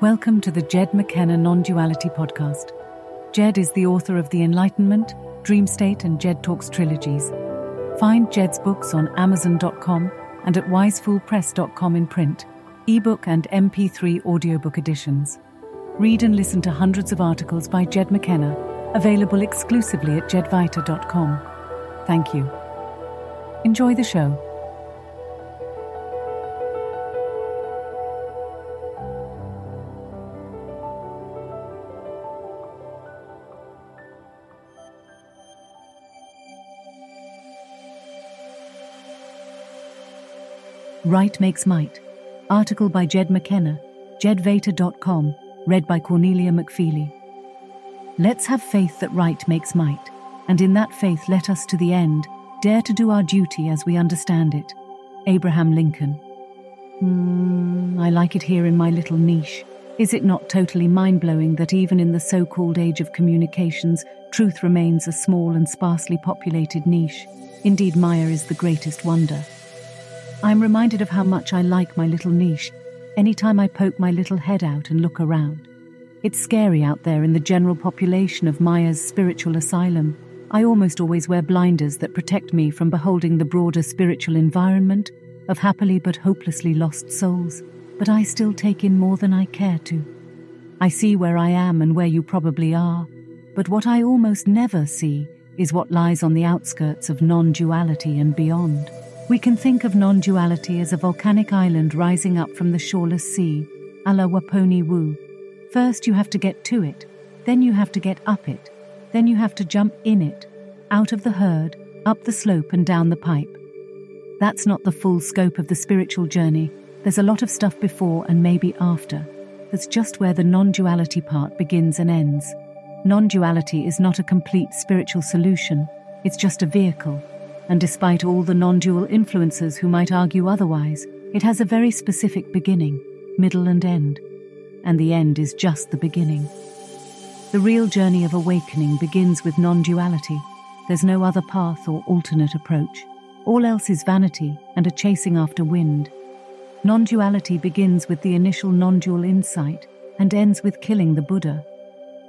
Welcome to the Jed McKenna Non Duality Podcast. Jed is the author of The Enlightenment, Dream State, and Jed Talks trilogies. Find Jed's books on Amazon.com and at wisefoolpress.com in print, ebook and MP3 audiobook editions. Read and listen to hundreds of articles by Jed McKenna, available exclusively at jedvaita.com. Thank you. Enjoy the show. Right Makes Might. Article by Jed McKenna, jedvaita.com, read by Cornelia McFeely. Let's have faith that right makes might, and in that faith let us to the end dare to do our duty as we understand it. Abraham Lincoln. Mm, I like it here in my little niche. Is it not totally mind blowing that even in the so called age of communications, truth remains a small and sparsely populated niche? Indeed, Maya is the greatest wonder. I'm reminded of how much I like my little niche anytime I poke my little head out and look around. It's scary out there in the general population of Maya's spiritual asylum. I almost always wear blinders that protect me from beholding the broader spiritual environment of happily but hopelessly lost souls, but I still take in more than I care to. I see where I am and where you probably are, but what I almost never see is what lies on the outskirts of non duality and beyond. We can think of non duality as a volcanic island rising up from the shoreless sea, a la Waponi Woo. First, you have to get to it, then, you have to get up it, then, you have to jump in it, out of the herd, up the slope, and down the pipe. That's not the full scope of the spiritual journey. There's a lot of stuff before and maybe after. That's just where the non duality part begins and ends. Non duality is not a complete spiritual solution, it's just a vehicle and despite all the non dual influences who might argue otherwise, it has a very specific beginning, middle, and end. And the end is just the beginning. The real journey of awakening begins with non duality. There's no other path or alternate approach. All else is vanity and a chasing after wind. Non duality begins with the initial non dual insight and ends with killing the Buddha.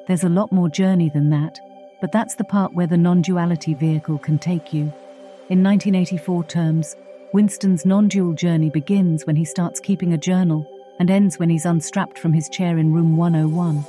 There's a lot more journey than that, but that's the part where the non duality vehicle can take you. In 1984 terms, Winston's non dual journey begins when he starts keeping a journal and ends when he's unstrapped from his chair in room 101.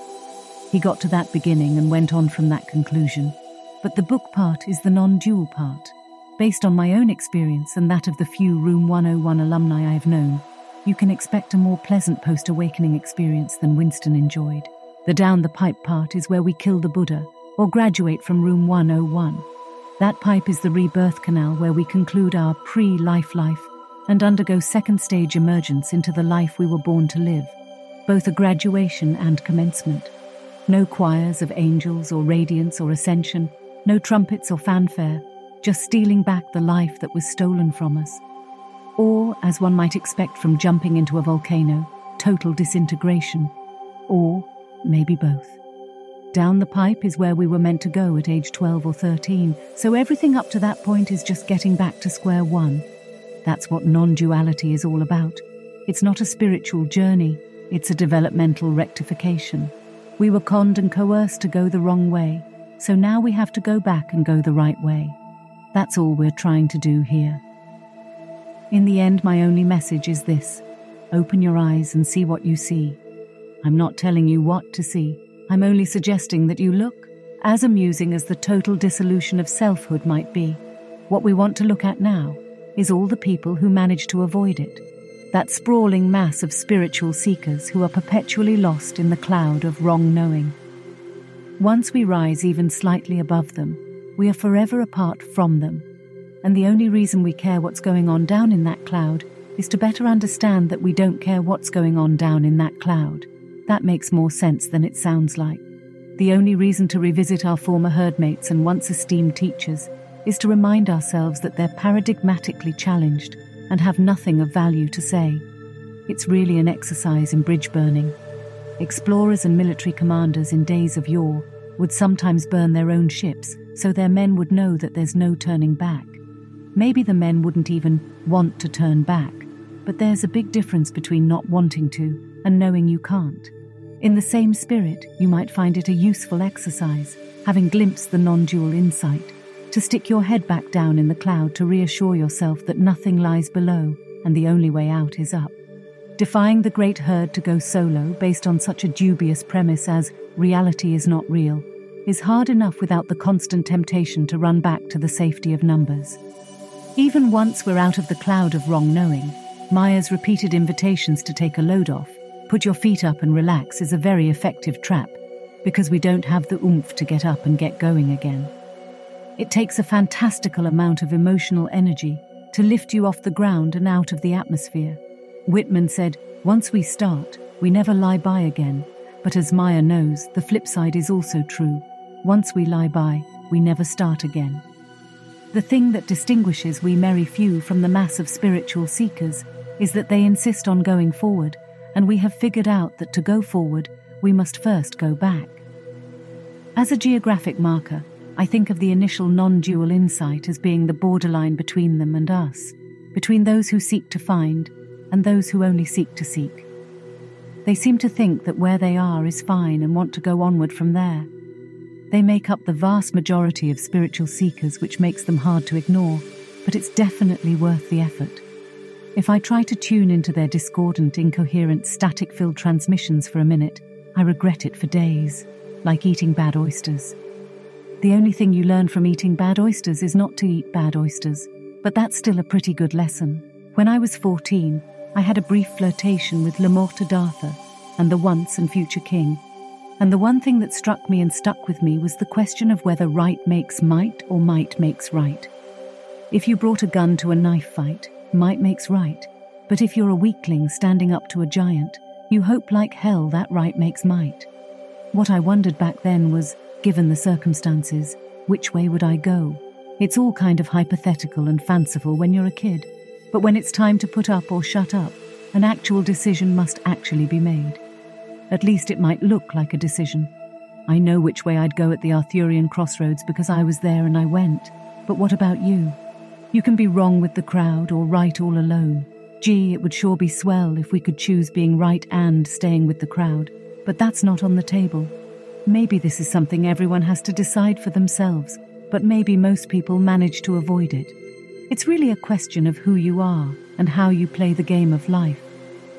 He got to that beginning and went on from that conclusion. But the book part is the non dual part. Based on my own experience and that of the few Room 101 alumni I have known, you can expect a more pleasant post awakening experience than Winston enjoyed. The down the pipe part is where we kill the Buddha or graduate from Room 101. That pipe is the rebirth canal where we conclude our pre life life and undergo second stage emergence into the life we were born to live, both a graduation and commencement. No choirs of angels or radiance or ascension, no trumpets or fanfare, just stealing back the life that was stolen from us. Or, as one might expect from jumping into a volcano, total disintegration. Or maybe both. Down the pipe is where we were meant to go at age 12 or 13, so everything up to that point is just getting back to square one. That's what non duality is all about. It's not a spiritual journey, it's a developmental rectification. We were conned and coerced to go the wrong way, so now we have to go back and go the right way. That's all we're trying to do here. In the end, my only message is this open your eyes and see what you see. I'm not telling you what to see. I'm only suggesting that you look as amusing as the total dissolution of selfhood might be. What we want to look at now is all the people who manage to avoid it. That sprawling mass of spiritual seekers who are perpetually lost in the cloud of wrong knowing. Once we rise even slightly above them, we are forever apart from them. And the only reason we care what's going on down in that cloud is to better understand that we don't care what's going on down in that cloud. That makes more sense than it sounds like. The only reason to revisit our former herdmates and once esteemed teachers is to remind ourselves that they're paradigmatically challenged and have nothing of value to say. It's really an exercise in bridge burning. Explorers and military commanders in days of yore would sometimes burn their own ships so their men would know that there's no turning back. Maybe the men wouldn't even want to turn back, but there's a big difference between not wanting to and knowing you can't. In the same spirit, you might find it a useful exercise, having glimpsed the non dual insight, to stick your head back down in the cloud to reassure yourself that nothing lies below and the only way out is up. Defying the great herd to go solo based on such a dubious premise as reality is not real is hard enough without the constant temptation to run back to the safety of numbers. Even once we're out of the cloud of wrong knowing, Maya's repeated invitations to take a load off, put your feet up and relax is a very effective trap because we don't have the oomph to get up and get going again. It takes a fantastical amount of emotional energy to lift you off the ground and out of the atmosphere. Whitman said, Once we start, we never lie by again. But as Maya knows, the flip side is also true. Once we lie by, we never start again. The thing that distinguishes we merry few from the mass of spiritual seekers is that they insist on going forward, and we have figured out that to go forward, we must first go back. As a geographic marker, I think of the initial non dual insight as being the borderline between them and us, between those who seek to find and those who only seek to seek. They seem to think that where they are is fine and want to go onward from there. They make up the vast majority of spiritual seekers, which makes them hard to ignore, but it's definitely worth the effort. If I try to tune into their discordant, incoherent, static filled transmissions for a minute, I regret it for days, like eating bad oysters. The only thing you learn from eating bad oysters is not to eat bad oysters, but that's still a pretty good lesson. When I was 14, I had a brief flirtation with Le Morte d'Arthur and the once and future king. And the one thing that struck me and stuck with me was the question of whether right makes might or might makes right. If you brought a gun to a knife fight, might makes right. But if you're a weakling standing up to a giant, you hope like hell that right makes might. What I wondered back then was Given the circumstances, which way would I go? It's all kind of hypothetical and fanciful when you're a kid, but when it's time to put up or shut up, an actual decision must actually be made. At least it might look like a decision. I know which way I'd go at the Arthurian crossroads because I was there and I went. But what about you? You can be wrong with the crowd or right all alone. Gee, it would sure be swell if we could choose being right and staying with the crowd. But that's not on the table. Maybe this is something everyone has to decide for themselves, but maybe most people manage to avoid it. It's really a question of who you are and how you play the game of life.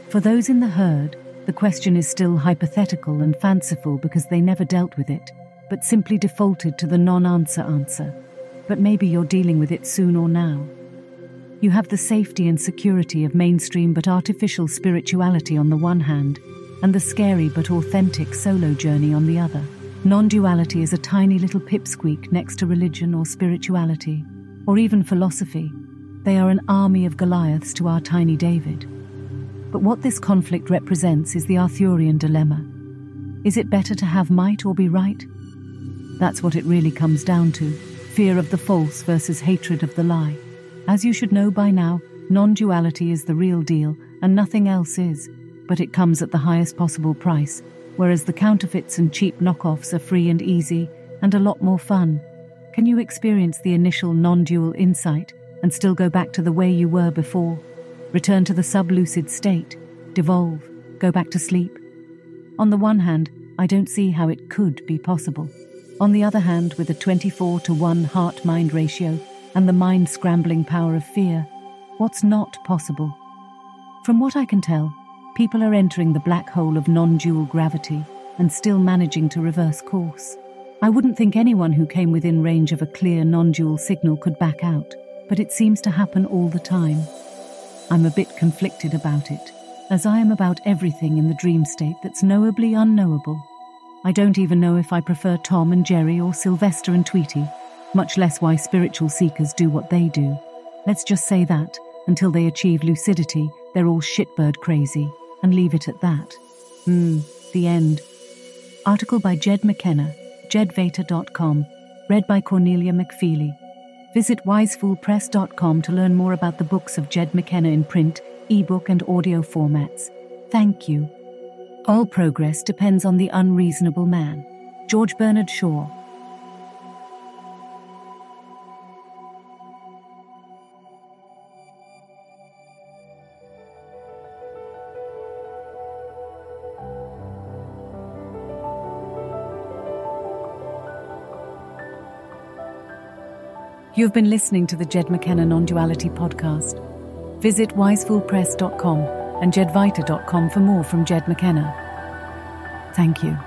For those in the herd, the question is still hypothetical and fanciful because they never dealt with it, but simply defaulted to the non answer answer. But maybe you're dealing with it soon or now. You have the safety and security of mainstream but artificial spirituality on the one hand, and the scary but authentic solo journey on the other. Non duality is a tiny little pipsqueak next to religion or spirituality, or even philosophy. They are an army of Goliaths to our tiny David. But what this conflict represents is the Arthurian dilemma. Is it better to have might or be right? That's what it really comes down to fear of the false versus hatred of the lie. As you should know by now, non duality is the real deal, and nothing else is but it comes at the highest possible price, whereas the counterfeits and cheap knockoffs are free and easy and a lot more fun. Can you experience the initial non dual insight and still go back to the way you were before? Return to the sublucid state, devolve, go back to sleep? On the one hand, I don't see how it could be possible. On the other hand, with a 24 to 1 heart mind ratio and the mind scrambling power of fear, what's not possible? From what I can tell, People are entering the black hole of non dual gravity and still managing to reverse course. I wouldn't think anyone who came within range of a clear non dual signal could back out, but it seems to happen all the time. I'm a bit conflicted about it, as I am about everything in the dream state that's knowably unknowable. I don't even know if I prefer Tom and Jerry or Sylvester and Tweety, much less why spiritual seekers do what they do. Let's just say that, until they achieve lucidity, they're all shitbird crazy and leave it at that. Hmm, the end. Article by Jed McKenna, jedvaita.com, read by Cornelia McFeely. Visit wisefoolpress.com to learn more about the books of Jed McKenna in print, ebook, and audio formats. Thank you. All progress depends on the unreasonable man. George Bernard Shaw. You've been listening to the Jed McKenna Non Duality Podcast. Visit wisefoolpress.com and jedvaita.com for more from Jed McKenna. Thank you.